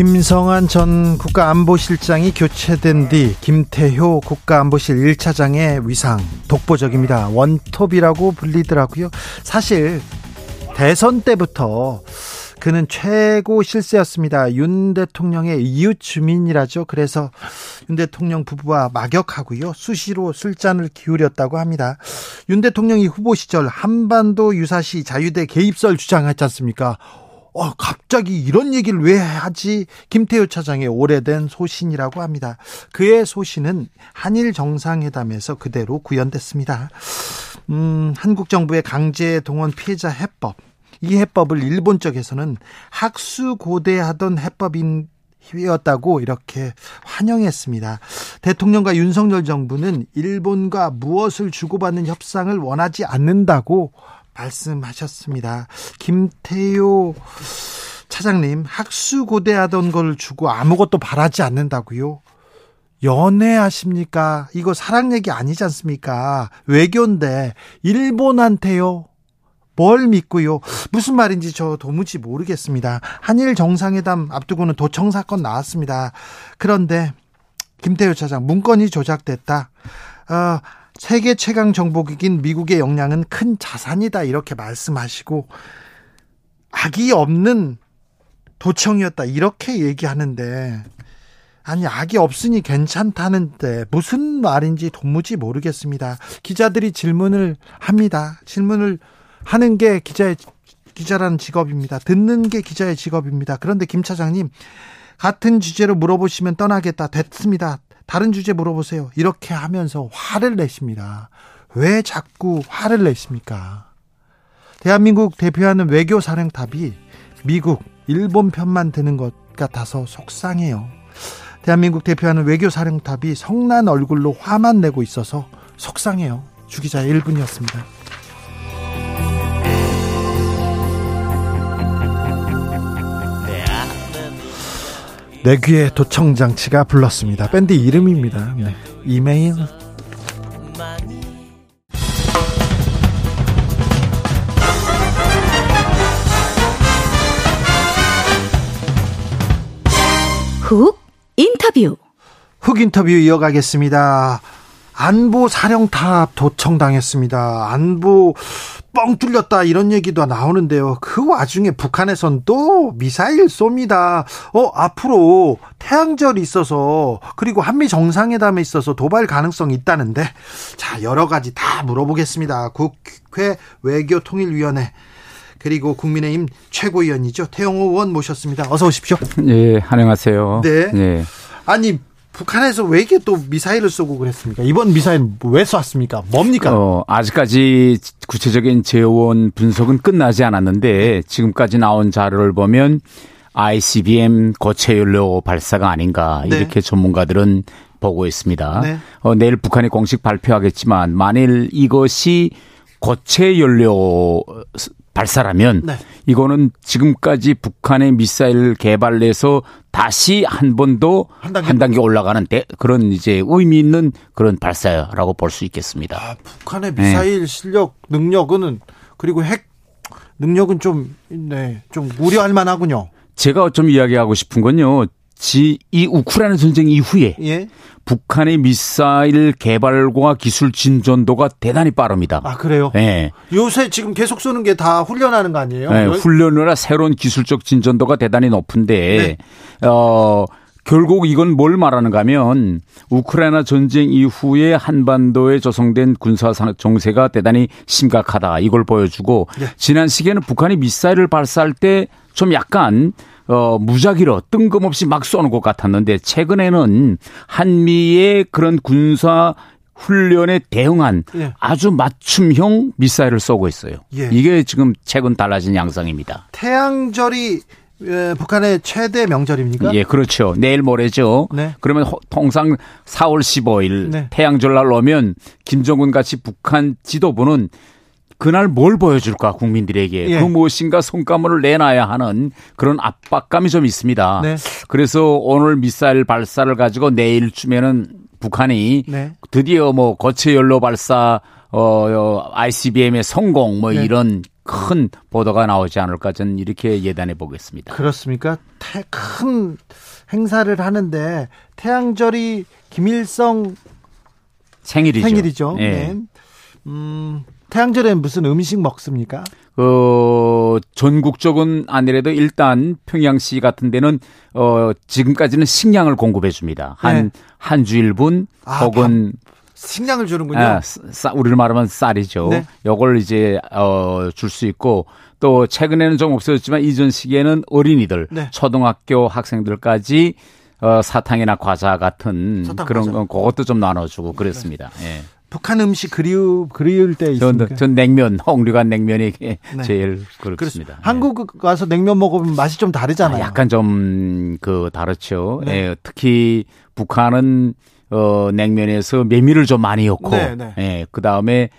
김성한 전 국가안보실장이 교체된 뒤 김태효 국가안보실 1차장의 위상 독보적입니다. 원톱이라고 불리더라고요. 사실 대선 때부터 그는 최고 실세였습니다. 윤 대통령의 이웃 주민이라죠. 그래서 윤 대통령 부부와 막역하고요. 수시로 술잔을 기울였다고 합니다. 윤 대통령이 후보 시절 한반도 유사시 자유대 개입설 주장했지 않습니까? 어, 갑자기 이런 얘기를 왜 하지? 김태효 차장의 오래된 소신이라고 합니다. 그의 소신은 한일 정상회담에서 그대로 구현됐습니다. 음, 한국 정부의 강제 동원 피해자 해법. 이 해법을 일본 쪽에서는 학수고대하던 해법인 이었다고 이렇게 환영했습니다. 대통령과 윤석열 정부는 일본과 무엇을 주고받는 협상을 원하지 않는다고 말씀하셨습니다. 김태효 차장님 학수고대하던 걸 주고 아무것도 바라지 않는다고요? 연애하십니까? 이거 사랑 얘기 아니지 않습니까? 외교인데 일본한테요. 뭘 믿고요? 무슨 말인지 저 도무지 모르겠습니다. 한일 정상회담 앞두고는 도청 사건 나왔습니다. 그런데 김태효 차장 문건이 조작됐다. 어, 세계 최강 정보기긴 미국의 역량은 큰 자산이다 이렇게 말씀하시고 악이 없는 도청이었다 이렇게 얘기하는데 아니 악이 없으니 괜찮다는데 무슨 말인지 도무지 모르겠습니다. 기자들이 질문을 합니다. 질문을 하는 게 기자의 기자라는 직업입니다. 듣는 게 기자의 직업입니다. 그런데 김 차장님 같은 주제로 물어보시면 떠나겠다 됐습니다. 다른 주제 물어보세요. 이렇게 하면서 화를 내십니다. 왜 자꾸 화를 내십니까? 대한민국 대표하는 외교 사령탑이 미국, 일본 편만 드는 것 같아서 속상해요. 대한민국 대표하는 외교 사령탑이 성난 얼굴로 화만 내고 있어서 속상해요. 주기자의 1분이었습니다. 내 귀에 도청장치가 불렀습니다. 밴드 이름입니다. 네. 이메일. 훅 인터뷰. 훅 인터뷰 이어가겠습니다. 안보 사령탑 도청당했습니다. 안보 뻥 뚫렸다 이런 얘기도 나오는데요. 그 와중에 북한에선 또 미사일 쏩니다. 어 앞으로 태양절이 있어서 그리고 한미 정상회담에 있어서 도발 가능성이 있다는데 자 여러 가지 다 물어보겠습니다. 국회 외교통일위원회 그리고 국민의힘 최고위원이죠 태영호 의원 모셨습니다. 어서 오십시오. 예, 안녕하세요. 네. 예. 아니 북한에서 왜 이렇게 또 미사일을 쏘고 그랬습니까? 이번 미사일 왜 쐈습니까? 뭡니까? 어, 아직까지 구체적인 재원 분석은 끝나지 않았는데 지금까지 나온 자료를 보면 ICBM 고체 연료 발사가 아닌가 네. 이렇게 전문가들은 보고 있습니다. 네. 어, 내일 북한이 공식 발표하겠지만 만일 이것이 고체 연료 발사라면 네. 이거는 지금까지 북한의 미사일 개발해서 다시 한번더한 단계, 한 단계 올라가는 데, 그런 이제 의미 있는 그런 발사라고 볼 수 있겠습니다. 아, 북한의 미사일 네. 실력 능력은 그리고 핵 능력은 좀 네, 좀 우려할 만하군요. 제가 좀 이야기하고 싶은 건요. 지, 이 우크라이나 전쟁 이후에 예? 북한의 미사일 개발과 기술 진전도가 대단히 빠릅니다. 아, 그래요? 네. 요새 지금 계속 쏘는 게 다 훈련하는 거 아니에요? 네, 훈련이나 새로운 기술적 진전도가 대단히 높은데, 네. 어, 결국 이건 뭘 말하는가 하면 우크라이나 전쟁 이후에 한반도에 조성된 군사 정세가 대단히 심각하다 이걸 보여주고 네. 지난 시기에는 북한이 미사일을 발사할 때 좀 약간 어, 무작위로 뜬금없이 막 쏘는 것 같았는데 최근에는 한미의 그런 군사 훈련에 대응한 예. 아주 맞춤형 미사일을 쏘고 있어요. 예. 이게 지금 최근 달라진 양상입니다. 태양절이 예, 북한의 최대 명절입니까? 예, 그렇죠. 내일 모레죠. 네. 그러면 통상 4월 15일 네. 태양절날 오면 김정은 같이 북한 지도부는 그날 뭘 보여줄까 국민들에게 예. 그 무엇인가 손가락을 내놔야 하는 그런 압박감이 좀 있습니다. 네. 그래서 오늘 미사일 발사를 가지고 내일쯤에는 북한이 네. 드디어 뭐 거체 연료 발사 어 ICBM의 성공 뭐 네. 이런 큰 보도가 나오지 않을까 저는 이렇게 예단해 보겠습니다. 그렇습니까? 태, 큰 행사를 하는데 태양절이 김일성 생일이죠. 생일이죠. 네. 네. 음, 태양절엔 무슨 음식 먹습니까? 어, 전국적은 아니래도 일단 평양시 같은 데는 어, 지금까지는 식량을 공급해 줍니다. 한, 네. 한 주일분 아, 혹은 식량을 주는군요. 아, 쌀, 우리를 말하면 쌀이죠. 네. 요걸 이제 어, 줄 수 있고 또 최근에는 좀 없어졌지만 이전 시기에는 어린이들, 네. 초등학교 학생들까지 어, 사탕이나 과자 같은 사탕, 그런 과자. 건 그것도 좀 나눠주고 그랬습니다. 네. 예. 북한 음식 그리우 그리울 때 있습니까? 전, 전 냉면, 홍류관 냉면이 네. 제일 그렇습니다. 네. 한국 가서 냉면 먹으면 맛이 좀 다르잖아요. 아, 약간 좀 그 다르죠. 네. 예, 특히 북한은 어 냉면에서 메밀을 좀 많이 넣고, 네, 네. 예, 그 다음에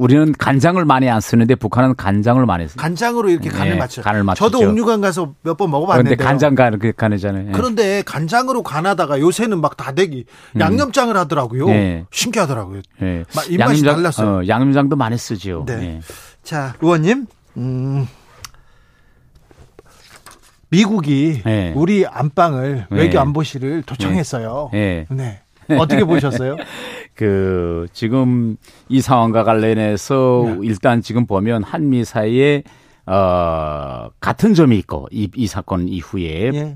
우리는 간장을 많이 안 쓰는데 북한은 간장을 많이 써요. 간장으로 이렇게 간을 네, 맞춰. 간을 맞춰. 저도 옥류관 가서 몇 번 먹어봤는데. 그런데 간장 간 그 간이잖아요. 네. 그런데 간장으로 간하다가 요새는 막 다대기 음. 양념장을 하더라고요. 네. 신기하더라고요. 네. 입맛이 양념장, 달랐어요. 어, 양념장도 많이 쓰죠. 네. 네. 자, 의원님, 음. 미국이 네. 우리 안방을 외교 안보실을 도청했어요. 네. 네. 어떻게 보셨어요? 그 지금 이 상황과 관련해서 네. 일단 지금 보면 한미 사이에 어 같은 점이 있고 이, 이 사건 이후에 예.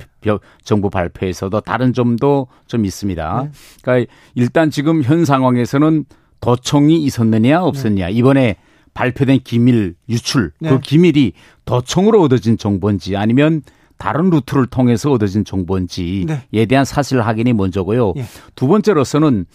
정부 발표에서도 다른 점도 좀 있습니다. 네. 그러니까 일단 지금 현 상황에서는 도청이 있었느냐 없었느냐 네. 이번에 발표된 기밀 유출 그 네. 기밀이 도청으로 얻어진 정보인지 아니면 다른 루트를 통해서 얻어진 정보인지에 네. 대한 사실 확인이 먼저고요. 예. 두 번째로서는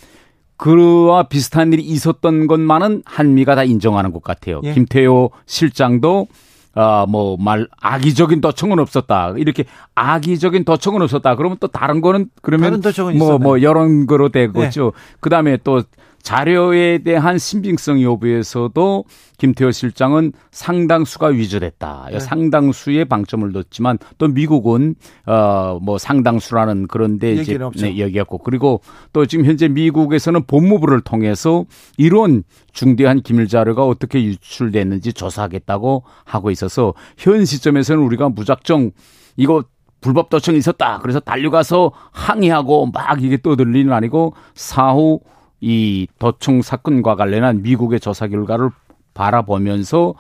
그와 비슷한 일이 있었던 것만은 한미가 다 인정하는 것 같아요. 예. 김태호 실장도 아, 뭐, 말, 악의적인 도청은 없었다. 이렇게 악의적인 도청은 없었다. 그러면 또 다른 거는 그러면 뭐, 있었네. 뭐, 이런 거로 되겠죠. 네. 그 다음에 또 자료에 대한 신빙성 여부에서도 김태호 실장은 상당수가 위조됐다. 네. 상당수의 방점을 뒀지만 또 미국은 어뭐 상당수라는 그런데 이제 네, 얘기했고 그리고 또 지금 현재 미국에서는 법무부를 통해서 이런 중대한 기밀 자료가 어떻게 유출됐는지 조사하겠다고 하고 있어서 현 시점에서는 우리가 무작정 이거 불법 도청이 있었다. 그래서 달려가서 항의하고 막 이게 떠들리는 아니고 사후 이 도청 사건과 관련한 미국의 조사 결과를 바라보면서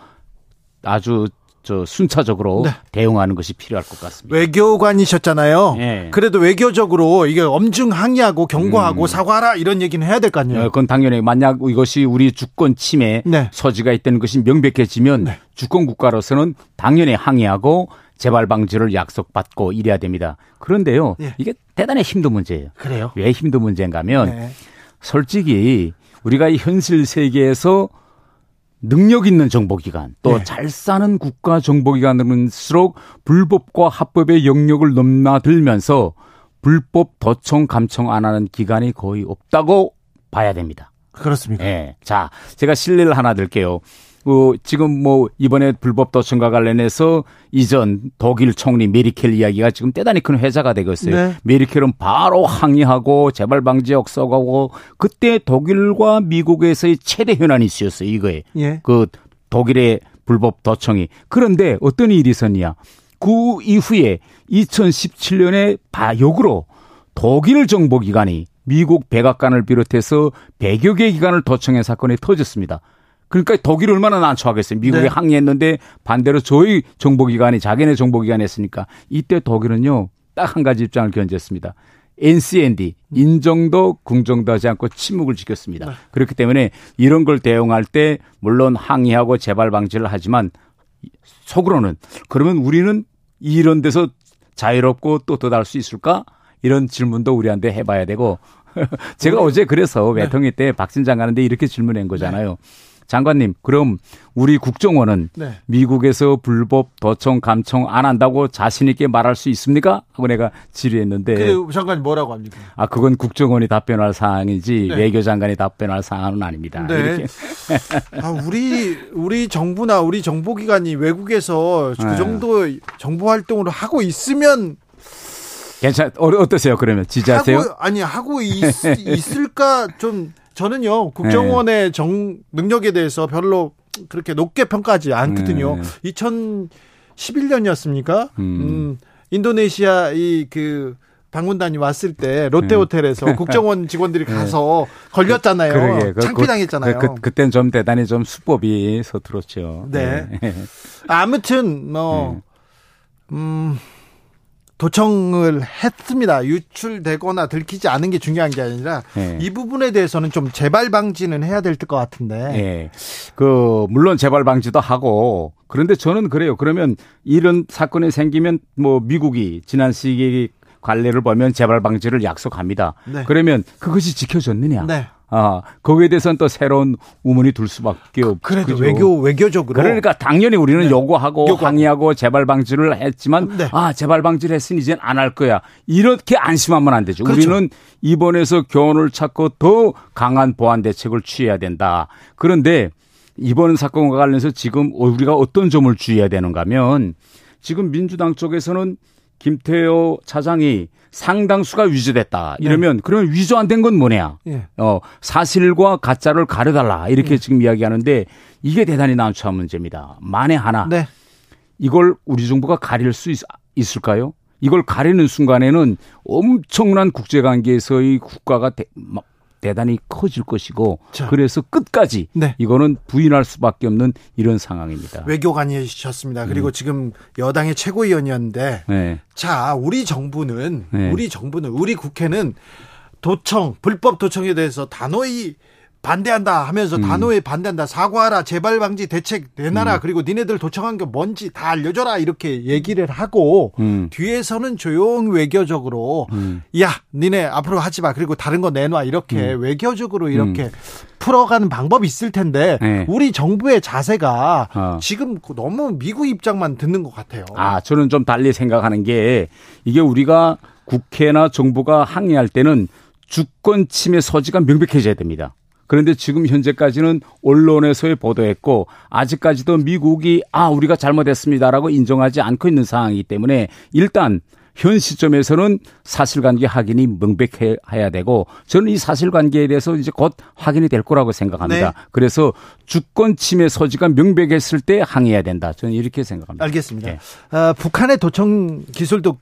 아주 저 순차적으로 네. 대응하는 것이 필요할 것 같습니다. 외교관이셨잖아요. 네. 그래도 외교적으로 이게 엄중 항의하고 경고하고 음. 사과하라 이런 얘기는 해야 될 거 아니에요. 네, 그건 당연히 만약 이것이 우리 주권 침해 네. 소지가 있다는 것이 명백해지면 네. 주권 국가로서는 당연히 항의하고 재발 방지를 약속받고 이래야 됩니다. 그런데요, 예. 이게 대단히 힘든 문제예요. 그래요? 왜 힘든 문제인가면 네. 솔직히 우리가 이 현실 세계에서 능력 있는 정보기관 또잘 네. 사는 국가 정보기관들은수록 불법과 합법의 영역을 넘나들면서 불법 도청 감청 안 하는 기관이 거의 없다고 봐야 됩니다. 그렇습니까? 네. 자, 제가 실례를 하나 들게요. 어, 지금 뭐 이번에 불법 도청과 관련해서 이전 독일 총리 메리켈 이야기가 지금 대단히 큰 회자가 되고 있어요. 네. 메리켈은 바로 항의하고 재발 방지 역서하고 그때 독일과 미국에서의 최대 현안이 있었어요. 이거에 예. 그 독일의 불법 도청이 그런데 어떤 일이 있었냐? 그 이후에 2017년에 바역으로 독일 정보기관이 미국 백악관을 비롯해서 100여 개 기관을 도청한 사건이 터졌습니다. 그러니까 독일 얼마나 난처하겠어요. 미국에 네. 항의했는데 반대로 저희 정보기관이 자기네 정보기관이 했으니까 이때 독일은요 딱 한 가지 입장을 견제했습니다. NCND 인정도 궁정도 하지 않고 침묵을 지켰습니다. 네. 그렇기 때문에 이런 걸 대응할 때 물론 항의하고 재발 방지를 하지만 속으로는 그러면 우리는 이런 데서 자유롭고 또 도달할 수 있을까? 이런 질문도 우리한테 해봐야 되고 제가 어제 그래서 네. 외통위 때 박진 장가는데 이렇게 질문한 거잖아요. 네. 장관님, 그럼 우리 국정원은 네. 미국에서 불법 도청 감청 안 한다고 자신 있게 말할 수 있습니까? 하고 내가 질의했는데 그 장관이 뭐라고 합니까? 아 그건 국정원이 답변할 사항이지 네. 외교장관이 답변할 사항은 아닙니다. 네. 아, 우리 우리 정부나 우리 정보기관이 외국에서 그 네. 정도 정보 활동을 하고 있으면 괜찮 어, 어떠세요? 그러면 지지하세요? 하고, 아니 하고 있, 있을까 좀 저는요 국정원의 네. 정 능력에 대해서 별로 그렇게 높게 평가하지 않거든요. 네. 2011년이었습니까? 음. 음 인도네시아 이그 방문단이 왔을 때 롯데호텔에서 음. 국정원 직원들이 네. 가서 네. 걸렸잖아요. 그러게. 그, 창피당했잖아요. 그, 그, 그땐 좀 대단히 좀 수법이 서툴었죠. 네. 네. 아무튼 뭐 음. 음 도청을 했습니다. 유출되거나 들키지 않은 게 중요한 게 아니라 네. 이 부분에 대해서는 좀 재발 방지는 해야 될 것 같은데. 네. 그 물론 재발 방지도 하고 그런데 저는 그래요. 그러면 이런 사건이 생기면 뭐 미국이 지난 시기 관례를 보면 재발 방지를 약속합니다. 네. 그러면 그것이 지켜졌느냐? 네. 아, 거기에 대해서는 또 새로운 우문이 둘 수밖에 없죠. 그래도 그죠? 외교, 외교적으로. 그러니까 당연히 우리는 네. 요구하고 요구. 항의하고 재발 방지를 했지만, 네. 아, 재발 방지를 했으니 이젠 안 할 거야. 이렇게 안심하면 안 되죠. 그렇죠. 우리는 이번에서 교훈을 찾고 더 강한 보안 대책을 취해야 된다. 그런데 이번 사건과 관련해서 지금 우리가 어떤 점을 주의해야 되는가 하면 지금 민주당 쪽에서는 김태호 차장이 상당수가 위조됐다. 네. 이러면 네. 그러면 위조 안 된 건 뭐냐? 네. 어, 사실과 가짜를 가려달라. 이렇게 네. 지금 이야기하는데 이게 대단히 난처한 문제입니다. 만에 하나 네. 이걸 우리 정부가 가릴 수 있, 있을까요? 이걸 가리는 순간에는 엄청난 국제관계에서의 국가가 대, 대단히 커질 것이고 자. 그래서 끝까지 네. 이거는 부인할 수밖에 없는 이런 상황입니다. 외교관이셨습니다. 그리고 음. 지금 여당의 최고위원이었는데 네. 자 우리 정부는 네. 우리 정부는 우리 국회는 도청 불법 도청에 대해서 단호히 반대한다 하면서 음. 단호히 반대한다 사과하라 재발 방지 대책 내놔라 음. 그리고 니네들 도청한 게 뭔지 다 알려줘라 이렇게 얘기를 하고 음. 뒤에서는 조용 외교적으로 음. 야 니네 앞으로 하지 마 그리고 다른 거 내놔 이렇게 음. 외교적으로 이렇게 음. 풀어가는 방법이 있을 텐데 네. 우리 정부의 자세가 어. 지금 너무 미국 입장만 듣는 것 같아요. 아 저는 좀 달리 생각하는 게 이게 우리가 국회나 정부가 항의할 때는 주권 침해 소지가 명백해져야 됩니다. 그런데 지금 현재까지는 언론에서의 보도했고 아직까지도 미국이 아 우리가 잘못했습니다라고 인정하지 않고 있는 상황이기 때문에 일단 현 시점에서는 사실관계 확인이 명백해야 되고 저는 이 사실관계에 대해서 이제 곧 확인이 될 거라고 생각합니다. 네. 그래서 주권 침해 소지가 명백했을 때 항의해야 된다. 저는 이렇게 생각합니다. 알겠습니다. 네. 어, 북한의 도청 기술도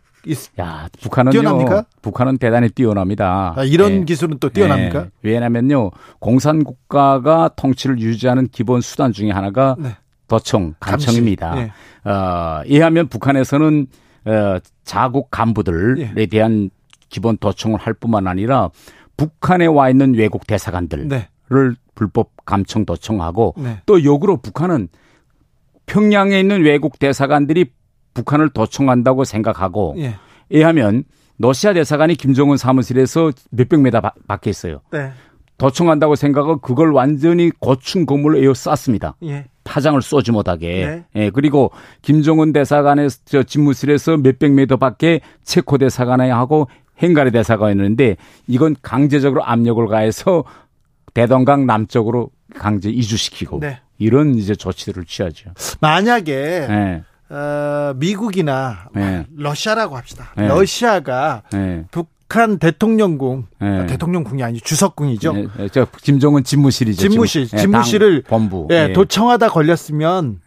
야, 북한은요. 뛰어납니까? 북한은 대단히 뛰어납니다. 아, 이런 네. 기술은 또 뛰어납니까? 네. 왜냐면요. 공산 국가가 통치를 유지하는 기본 수단 중에 하나가 네. 도청, 감청입니다. 네. 어, 이해하면 북한에서는 어, 자국 간부들에 네. 대한 기본 도청을 할 뿐만 아니라 북한에 와 있는 외국 대사관들을 네. 불법 감청 도청하고 또 역으로 북한은 평양에 있는 외국 대사관들이 북한을 도청한다고 생각하고 예. 예하면 러시아 대사관이 김정은 사무실에서 몇백 메다 밖에 있어요. 네. 도청한다고 생각하고 그걸 완전히 고층 건물로 에워쌌습니다. 예. 파장을 쏘지 못하게. 네. 예. 그리고 김정은 대사관의 저 집무실에서 몇백 메터 밖에 체코 대사관에 하고 헝가리 대사관이 있는데 이건 강제적으로 압력을 가해서 대동강 남쪽으로 강제 이주시키고 네. 이런 이제 조치들을 취하죠. 만약에 네. 어, 미국이나 네. 러시아라고 합시다. 네. 러시아가 네. 북한 대통령궁 네. 아, 대통령궁이 아니 주석궁이죠. 네. 네. 저 김정은 집무실이죠. 집무실. 집무실을 본부 예, 도청하다 걸렸으면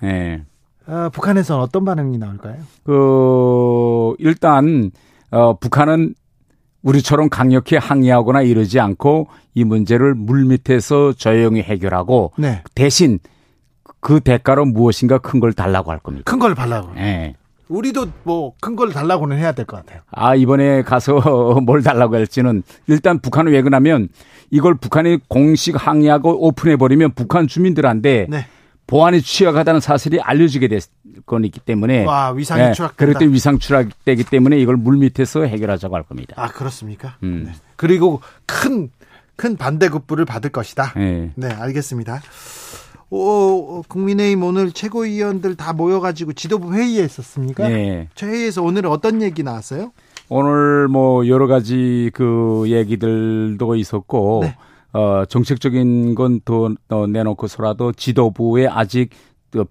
어, 북한에서는 어떤 반응이 나올까요? 그 일단 어, 북한은 우리처럼 강력히 항의하거나 이러지 않고 이 문제를 물밑에서 조용히 해결하고 네. 대신 그 대가로 무엇인가 큰 걸 달라고 할 겁니다. 큰 걸 달라고. 네. 우리도 뭐 큰 걸 달라고는 해야 될 것 같아요. 아 이번에 가서 뭘 달라고 할지는 일단 왜 그러냐면 이걸 북한이 공식 항의하고 오픈해 버리면 북한 주민들한테 네. 보안이 취약하다는 사실이 알려지게 될 거기 때문에 와 위상이 네, 추락된다. 그럴 때 위상 추락되기 때문에 이걸 물 밑에서 해결하자고 할 겁니다. 아 그렇습니까? 음. 네. 그리고 큰 큰 반대급부를 받을 것이다. 네. 네, 알겠습니다. 오, 국민의힘 오늘 최고위원들 다 모여가지고 지도부 회의에 있었습니까? 네. 저 회의에서 오늘 어떤 얘기 나왔어요? 오늘 뭐 여러 가지 그 얘기들도 있었고 네. 어 정책적인 건더 어, 내놓고서라도 지도부에 아직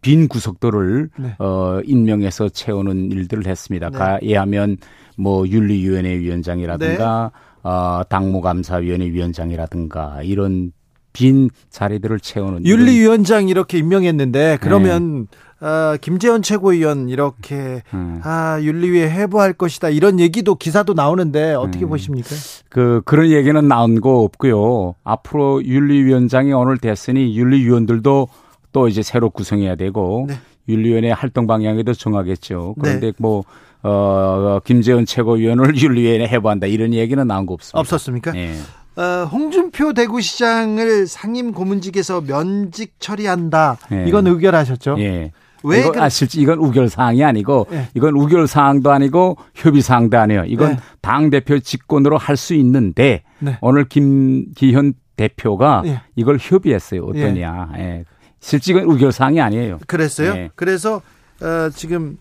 빈 구석들을 네. 어 임명해서 채우는 일들을 했습니다. 네. 가예하면 뭐 윤리위원회 위원장이라든가 네. 어 당무감사위원회 위원장이라든가 이런 빈 자리들을 채우는 윤리위원장 이렇게 임명했는데 그러면 네. 아, 김재원 최고위원 이렇게 음. 아 윤리위에 해부할 것이다 이런 얘기도 기사도 나오는데 어떻게 음. 보십니까? 그 그런 얘기는 나온 거 없고요. 앞으로 윤리위원장이 오늘 됐으니 윤리위원들도 또 이제 새로 구성해야 되고 네. 윤리위원회 활동 방향에도 정하겠죠. 그런데 네. 뭐 어, 김재원 최고위원을 윤리위원회 해부한다 이런 얘기는 나온 거 없습니다. 없었습니까? 네. 어, 홍준표 대구시장을 상임 고문직에서 면직 처리한다. 네. 이건 의결하셨죠? 예. 왜 이거, 그... 아, 실제 이건 우결 사항이 아니고 네. 이건 우결 사항도 아니고 협의 사항도 아니에요. 이건 네. 당 대표 직권으로 할 수 있는데 네. 오늘 김기현 대표가 이걸 협의했어요. 어떠냐. 예. 실제 이건 우결 사항이 아니에요. 그랬어요? 그래서 어, 지금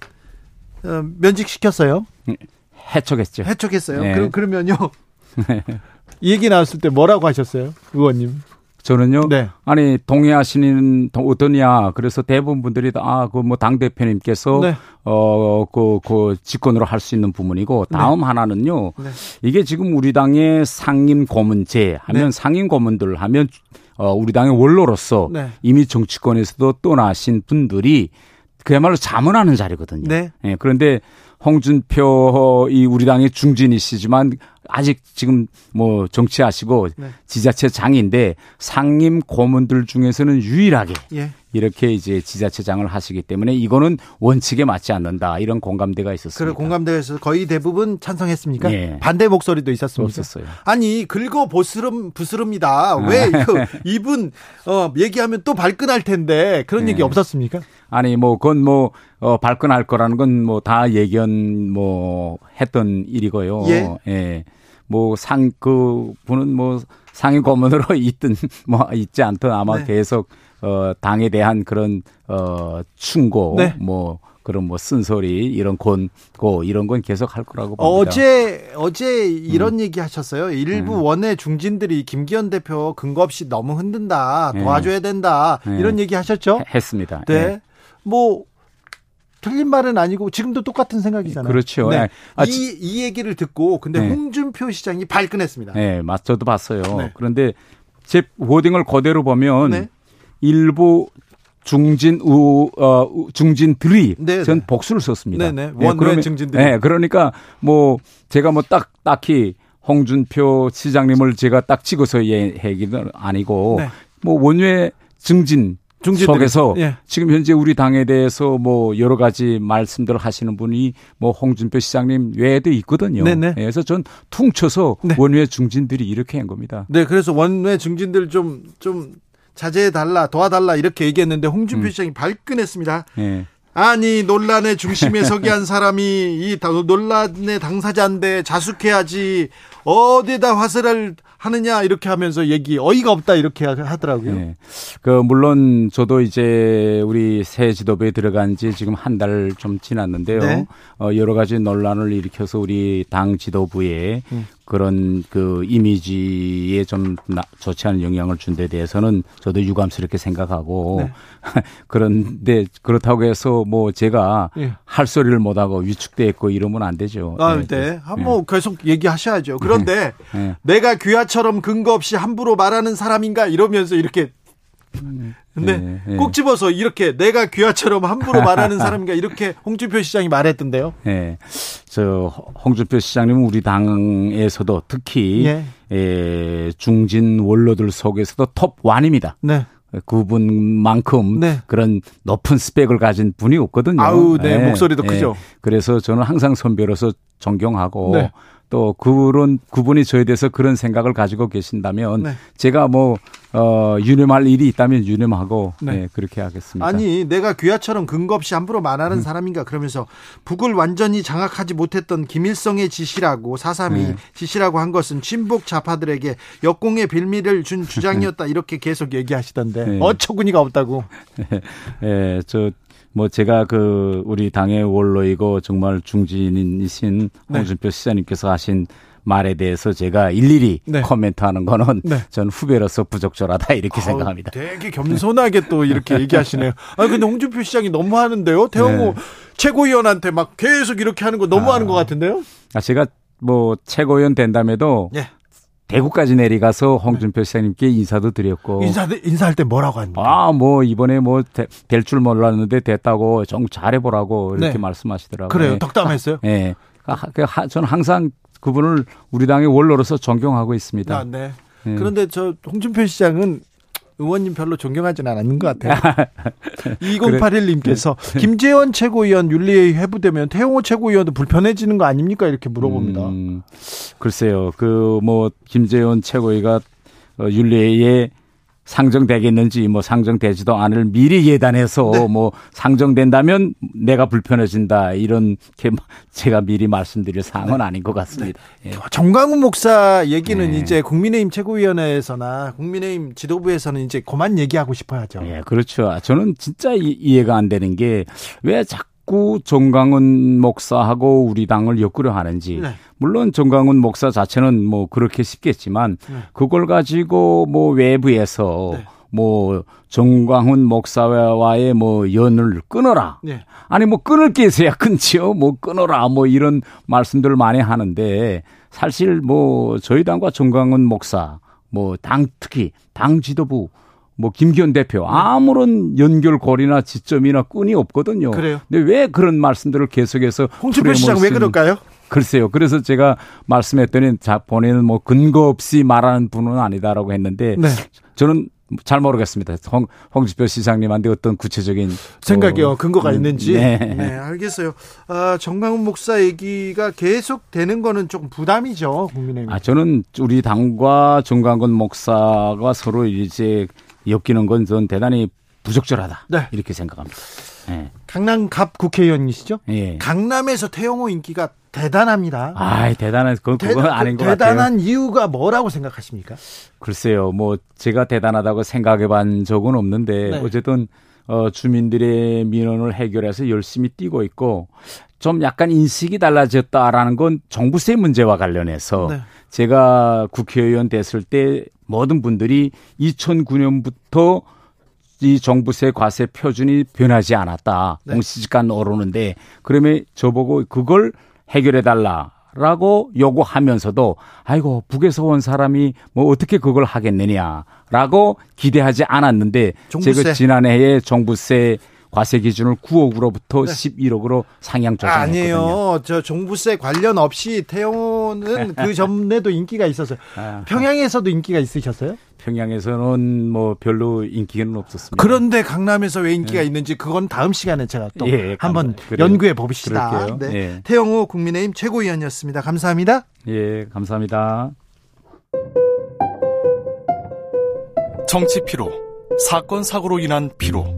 어, 면직시켰어요. 음, 해촉했죠. 해촉했어요. 그럼 그러면요. 이 얘기 나왔을 때 뭐라고 하셨어요, 의원님? 저는요. 네. 아니 동의하시는 어떠냐. 그래서 대부분 분들이 아그 뭐 당 대표님께서 네. 어그그 그 직권으로 할 수 있는 부분이고 네. 다음 네. 하나는요. 이게 지금 우리 당의 상임 고문제 하면 네. 상임 고문들 하면 어 우리 당의 원로로서 네. 이미 정치권에서도 떠나신 분들이 그야말로 자문하는 자리거든요. 네. 예, 그런데 홍준표 이 우리 당의 중진이시지만 아직 지금 뭐 정치하시고 네. 지자체 장인데 상임 고문들 중에서는 유일하게 예. 이렇게 이제 지자체장을 하시기 때문에 이거는 원칙에 맞지 않는다 이런 공감대가 있었습니다. 그래 공감대가 있어서 거의 대부분 찬성했습니까? 예. 반대 목소리도 있었습니까? 없었어요. 아니 긁어 보스름 부스름이다. 왜그 이분 어 얘기하면 또 발끈할 텐데 그런 예. 얘기 없었습니까? 아니 뭐 그건 뭐 어, 발끈할 거라는 건 뭐 다 예견 뭐 했던 일이고요. 예. 예. 뭐 상 그 분은 뭐 상위 고문으로 있든 뭐 있지 않든 아마 네. 계속 어 당에 대한 그런 어 충고 네. 뭐 그런 뭐 쓴소리 이런 권고 이런 건 계속 할 거라고 봅니다. 어제 어제 이런 음. 얘기 하셨어요. 일부 음. 원외 중진들이 김기현 대표 근거 없이 너무 흔든다. 네. 도와줘야 된다. 네. 이런 얘기 하셨죠? 했습니다. 네. 네. 뭐 틀린 말은 아니고 지금도 똑같은 생각이잖아요. 그렇죠. 네. 아, 이, 이 얘기를 듣고 근데 네. 홍준표 시장이 발끈했습니다. 네, 맞 저도 봤어요. 네. 그런데 제 워딩을 그대로 보면 네. 일부 중진 우 어, 중진들이 네, 전 네. 복수를 썼습니다. 네네. 네. 네, 중진들. 네, 그러니까 뭐 제가 뭐 딱 딱히 홍준표 시장님을 제가 딱 찍어서 얘기는 아니고 네. 뭐 원외 증진 속에서 예. 지금 현재 우리 당에 대해서 뭐 여러 가지 말씀들을 하시는 분이 뭐 홍준표 시장님 외에도 있거든요. 네네. 네. 예, 그래서 전 퉁쳐서 네. 원외 중진들이 이렇게 한 겁니다. 네, 그래서 원외 중진들 좀 좀 자제해 달라, 도와달라 이렇게 얘기했는데 홍준표 음. 시장이 발끈했습니다. 네. 아니 논란의 중심에 서게 한 사람이 이 논란의 당사자인데 자숙해야지 어디다 화살을 하느냐 이렇게 하면서 얘기 어이가 없다 이렇게 하더라고요. 네. 그 물론 저도 이제 우리 새 지도부에 들어간 지 지금 한 달 좀 지났는데요. 네. 어, 여러 가지 논란을 일으켜서 우리 당 지도부에 음. 그런 그 이미지에 좀 좋지 않은 영향을 준 데 대해서는 저도 유감스럽게 생각하고 네. 그런데 그렇다고 해서 뭐 제가 예. 할 소리를 못 하고 위축돼 있고 이러면 안 되죠. 아, 네. 네. 한번 네. 계속 얘기하셔야죠. 그런데 네. 내가 귀하 처럼 근거 없이 함부로 말하는 사람인가 이러면서 이렇게 근데 네, 네. 꼭 집어서 이렇게 내가 귀하처럼 함부로 말하는 사람인가 이렇게 홍준표 시장이 말했던데요. 네. 저 홍준표 시장님은 우리 당에서도 특히 예. 예, 중진 원로들 속에서도 톱 완입니다. 네. 그분만큼 네. 그런 높은 스펙을 가진 분이 없거든요. 아우, 네. 네. 목소리도 네. 크죠. 그래서 저는 항상 선배로서 존경하고 네. 또 그런 그분이 저에 대해서 그런 생각을 가지고 계신다면 네. 제가 뭐 어, 유념할 일이 있다면 유념하고 네. 네. 그렇게 하겠습니다. 아니 내가 귀하처럼 근거 없이 함부로 말하는 음. 사람인가 그러면서 북을 완전히 장악하지 못했던 김일성의 지시라고 사삼이 네. 지시라고 한 것은 친북 좌파들에게 역공의 빌미를 준 주장이었다 이렇게 계속 얘기하시던데 네. 어처구니가 없다고. 예, 저. 뭐 제가 그 우리 당의 원로이고 정말 중진이신 네. 홍준표 시장님께서 하신 말에 대해서 제가 일일이 네. 코멘트하는 거는 네. 전 후배로서 부적절하다 이렇게 아 생각합니다. 되게 겸손하게 또 이렇게 얘기하시네요. 아 근데 홍준표 시장이 너무 하는데요. 태영호 네. 최고위원한테 막 계속 이렇게 하는 거 너무 아. 하는 것 같은데요. 아 제가 뭐 최고위원 된다음에도 예. 대구까지 내려가서 홍준표 시장님께 인사도 드렸고 인사 인사할 때 뭐라고 합니까? 아뭐 이번에 뭐 될 줄 몰랐는데 됐다고 정 잘해보라고 이렇게 네. 말씀하시더라고요. 그래요. 덕담했어요? 예. 네. 그 저는 항상 그분을 우리 당의 원로로서 존경하고 있습니다. 아, 네. 네. 그런데 저 홍준표 시장은 의원님 별로 존경하지는 않는 것 같아요. 2081님께서 그래. 김재원 최고위원 윤리에 회부되면 태용호 최고위원도 불편해지는 거 아닙니까? 이렇게 물어봅니다. 음, 글쎄요. 그 뭐 김재원 최고위가 어, 윤리에 상정되겠는지 뭐 상정되지도 않을 미리 예단해서 네. 뭐 상정된다면 내가 불편해진다 이런 게 제가 미리 말씀드릴 사항은 네. 아닌 것 같습니다. 네. 예. 정광훈 목사 얘기는 네. 이제 국민의힘 최고위원회에서나 국민의힘 지도부에서는 이제 그만 얘기하고 싶어야죠. 예, 그렇죠. 저는 진짜 이, 해가 안 되는 게 왜 자꾸 자꾸 정강훈 목사하고 우리 당을 엮으려 하는지 네. 물론 정강훈 목사 자체는 뭐 그렇게 싶겠지만 네. 그걸 가지고 뭐 외부에서 네. 뭐 정광훈 목사와의 뭐 연을 끊어라. 네. 아니 뭐 끊을 게 있어야 끊지요. 뭐 끊어라. 뭐 이런 말씀들을 많이 하는데 사실 뭐 저희 당과 정광훈 목사 뭐 당 특히 당 지도부 뭐 김기현 대표 네. 아무런 연결고리나 지점이나 끈이 없거든요. 그래요. 근데 왜 그런 말씀들을 계속해서 홍준표 시장 왜 그럴까요? 글쎄요. 그래서 제가 말씀했더니 자 본인은 뭐 근거 없이 말하는 분은 아니다라고 했는데 네. 저는 잘 모르겠습니다. 홍, 홍지표 시장님한테 어떤 구체적인 생각이요, 어, 근거가 음, 있는지. 네. 네, 알겠어요. 아, 정강훈 목사 얘기가 계속 되는 거는 조금 부담이죠, 국민의힘. 아, 저는 우리 당과 정강훈 목사가 서로 이제 엮이는 건 전 대단히 부적절하다. 네. 이렇게 생각합니다. 네. 강남 갑 국회의원이시죠? 예. 강남에서 태영호 인기가 대단합니다. 아, 대단한 그건, 그건 대, 아닌 것 대단한 같아요. 대단한 이유가 뭐라고 생각하십니까? 글쎄요, 뭐 제가 대단하다고 생각해본 적은 없는데 네. 어쨌든 어, 주민들의 민원을 해결해서 열심히 뛰고 있고 좀 약간 인식이 달라졌다라는 건 정부세 문제와 관련해서 네. 제가 국회의원 됐을 때 모든 분들이 2009년부터 이 정부세 과세 표준이 변하지 않았다. 네. 공시지가 오르는데 그러면 저보고 그걸 해결해 달라라고 요구하면서도 아이고 북에서 온 사람이 뭐 어떻게 그걸 하겠느냐라고 기대하지 않았는데 종부세. 제가 지난해에 정부세 과세 기준을 9억으로부터 네. 11억으로 상향 조정했거든요. 아니에요. 저 종부세 관련 없이 태영호는 그 전에도 인기가 있었어요. 아. 평양에서도 인기가 있으셨어요? 평양에서는 뭐 별로 인기는 없었습니다. 그런데 강남에서 왜 인기가 네. 있는지 그건 다음 시간에 제가 또 예, 한번 연구해 봅시다. 네. 예. 태영호 국민의힘 최고위원이었습니다. 감사합니다. 예, 감사합니다. 정치 피로, 사건 사고로 인한 피로.